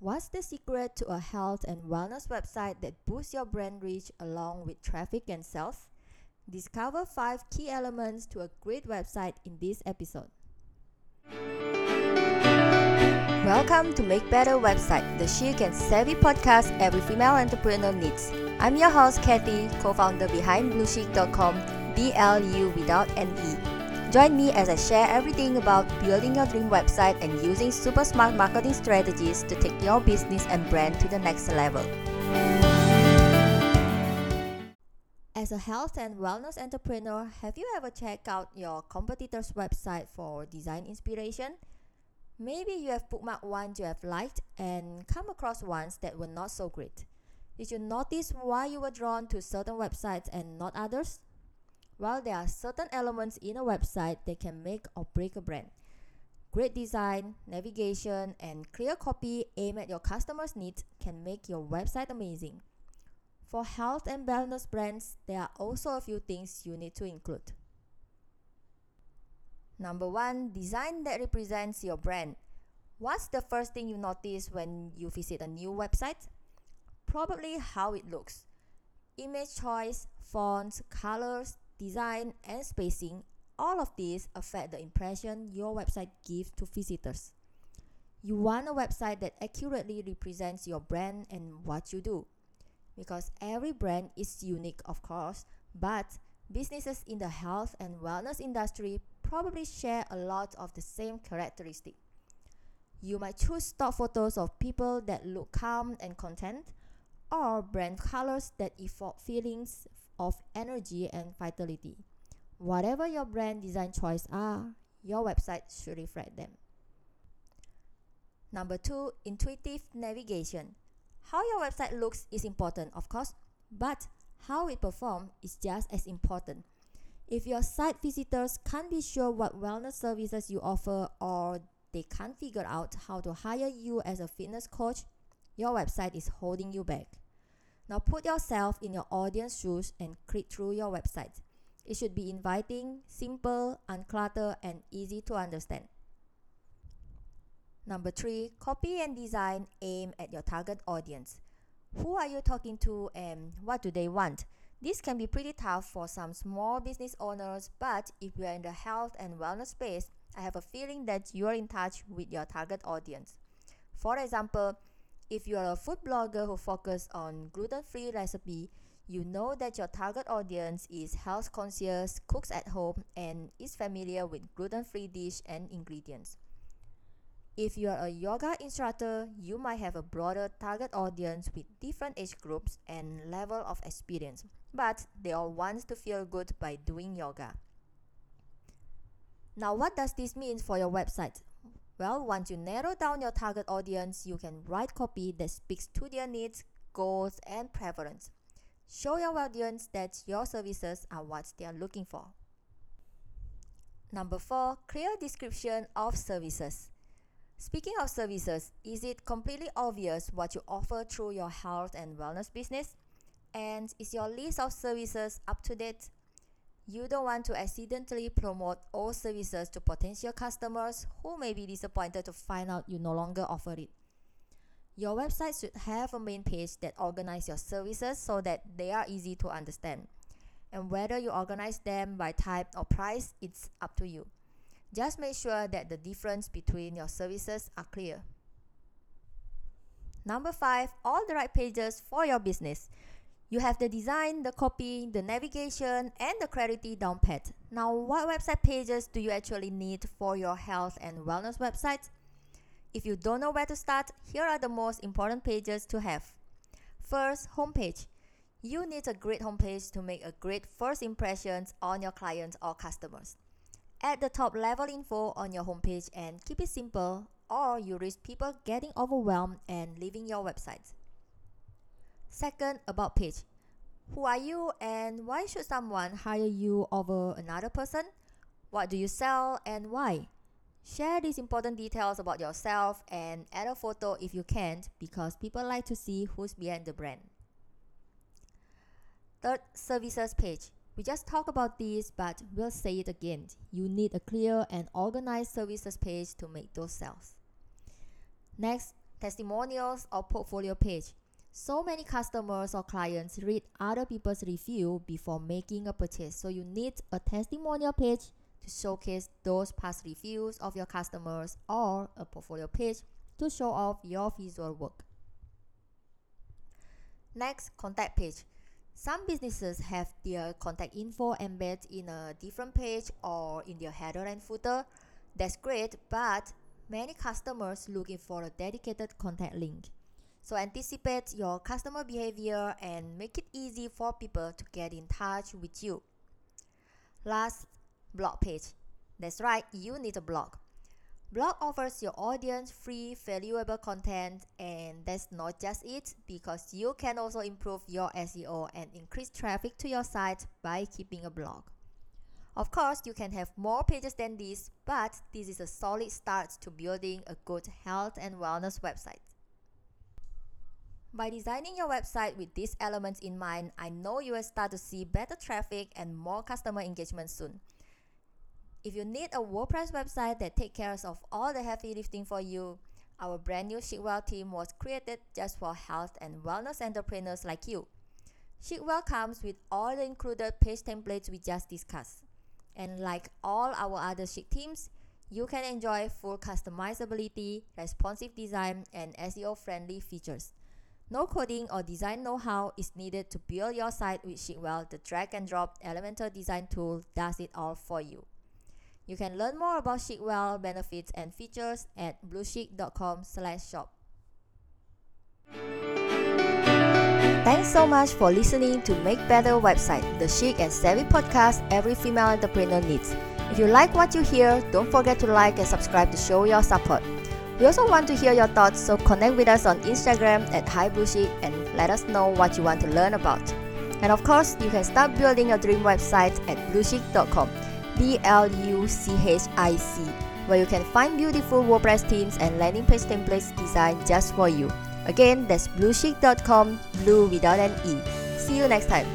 What's the secret to a health and wellness website that boosts your brand reach along with traffic and sales? Discover 5 key elements to a great website in this episode. Welcome to Make Better Website, the chic and savvy podcast every female entrepreneur needs. I'm your host, Kathy, co founder behind BluChic.com, B L U without an E. Join me as I share everything about building your dream website and using super smart marketing strategies to take your business and brand to the next level. As a health and wellness entrepreneur, have you ever checked out your competitor's website for design inspiration? Maybe you have bookmarked ones you have liked and come across ones that were not so great. Did you notice why you were drawn to certain websites and not others? While there are certain elements in a website that can make or break a brand, great design, navigation, and clear copy aimed at your customers' needs can make your website amazing. For health and wellness brands, there are also a few things you need to include. Number one, design that represents your brand. What's the first thing you notice when you visit a new website? Probably how it looks. Image choice, fonts, colors, design, and spacing, all of these affect the impression your website gives to visitors. You want a website that accurately represents your brand and what you do. Because every brand is unique, of course, but businesses in the health and wellness industry probably share a lot of the same characteristics. You might choose stock photos of people that look calm and content, or brand colors that evoke feelings of energy and vitality. Whatever your brand design choice are, your website should reflect them. Number two, intuitive navigation. How your website looks is important, of course, but how it performs is just as important. If your site visitors can't be sure what wellness services you offer or they can't figure out how to hire you as a fitness coach, your website is holding you back. Now put yourself in your audience shoes and click through your website. It should be inviting, simple, uncluttered, and easy to understand. Number three, copy and design aim at your target audience. Who are you talking to and what do they want? This can be pretty tough for some small business owners, but if you are in the health and wellness space, I have a feeling that you are in touch with your target audience. For example, if you are a food blogger who focuses on gluten-free recipe, you know that your target audience is health conscious, cooks at home, and is familiar with gluten-free dish and ingredients. If you are a yoga instructor, you might have a broader target audience with different age groups and level of experience, but they all want to feel good by doing yoga. Now, what does this mean for your website? Well, once you narrow down your target audience, you can write copy that speaks to their needs, goals, and preference. Show your audience that your services are what they are looking for. Number four, clear description of services. Speaking of services, is it completely obvious what you offer through your health and wellness business? And is your list of services up to date? You don't want to accidentally promote all services to potential customers who may be disappointed to find out you no longer offer it. Your website should have a main page that organizes your services so that they are easy to understand. And whether you organize them by type or price, it's up to you. Just make sure that the difference between your services are clear. Number five, all the right pages for your business. You have the design, the copy, the navigation, and the clarity down pat. Now, what website pages do you actually need for your health and wellness website? If you don't know where to start, here are the most important pages to have. First, homepage. You need a great homepage to make a great first impressions on your clients or customers. Add the top level info on your homepage and keep it simple, or you risk people getting overwhelmed and leaving your website. Second, about page. Who are you and why should someone hire you over another person? What do you sell and why? Share these important details about yourself and add a photo if you can't because people like to see who's behind the brand. Third, services page. We just talked about this, but we'll say it again. You need a clear and organized services page to make those sales. Next, testimonials, or portfolio page. So many customers or clients read other people's review before making a purchase. So you need a testimonial page to showcase those past reviews of your customers or a portfolio page to show off your visual work. Next, contact page. Some businesses have their contact info embedded in a different page or in their header and footer. That's great, but many customers looking for a dedicated contact link. So anticipate your customer behavior and make it easy for people to get in touch with you. Last, blog page. That's right, you need a blog. Blog offers your audience free, valuable content, and that's not just it because you can also improve your SEO and increase traffic to your site by keeping a blog. Of course, you can have more pages than this, but this is a solid start to building a good health and wellness website. By designing your website with these elements in mind, I know you will start to see better traffic and more customer engagement soon. If you need a WordPress website that takes care of all the heavy lifting for you, our brand new ChicWell team was created just for health and wellness entrepreneurs like you. ChicWell comes with all the included page templates we just discussed. And like all our other Chic teams, you can enjoy full customizability, responsive design, and SEO friendly features. No coding or design know how is needed to build your site with ChicWell. The drag and drop Elementor design tool does it all for you. You can learn more about ChicWell benefits and features at bluchic.com slash shop. Thanks so much for listening to Make Better Website, the chic and savvy podcast every female entrepreneur needs. If you like what you hear, don't forget to like and subscribe to show your support. We also want to hear your thoughts, so connect with us on Instagram at HiBluChic and let us know what you want to learn about. And of course, you can start building your dream website at bluchic.com. B L U C H I C, where you can find beautiful WordPress themes and landing page templates designed just for you. Again, that's bluchic.com, blue without an E. See you next time.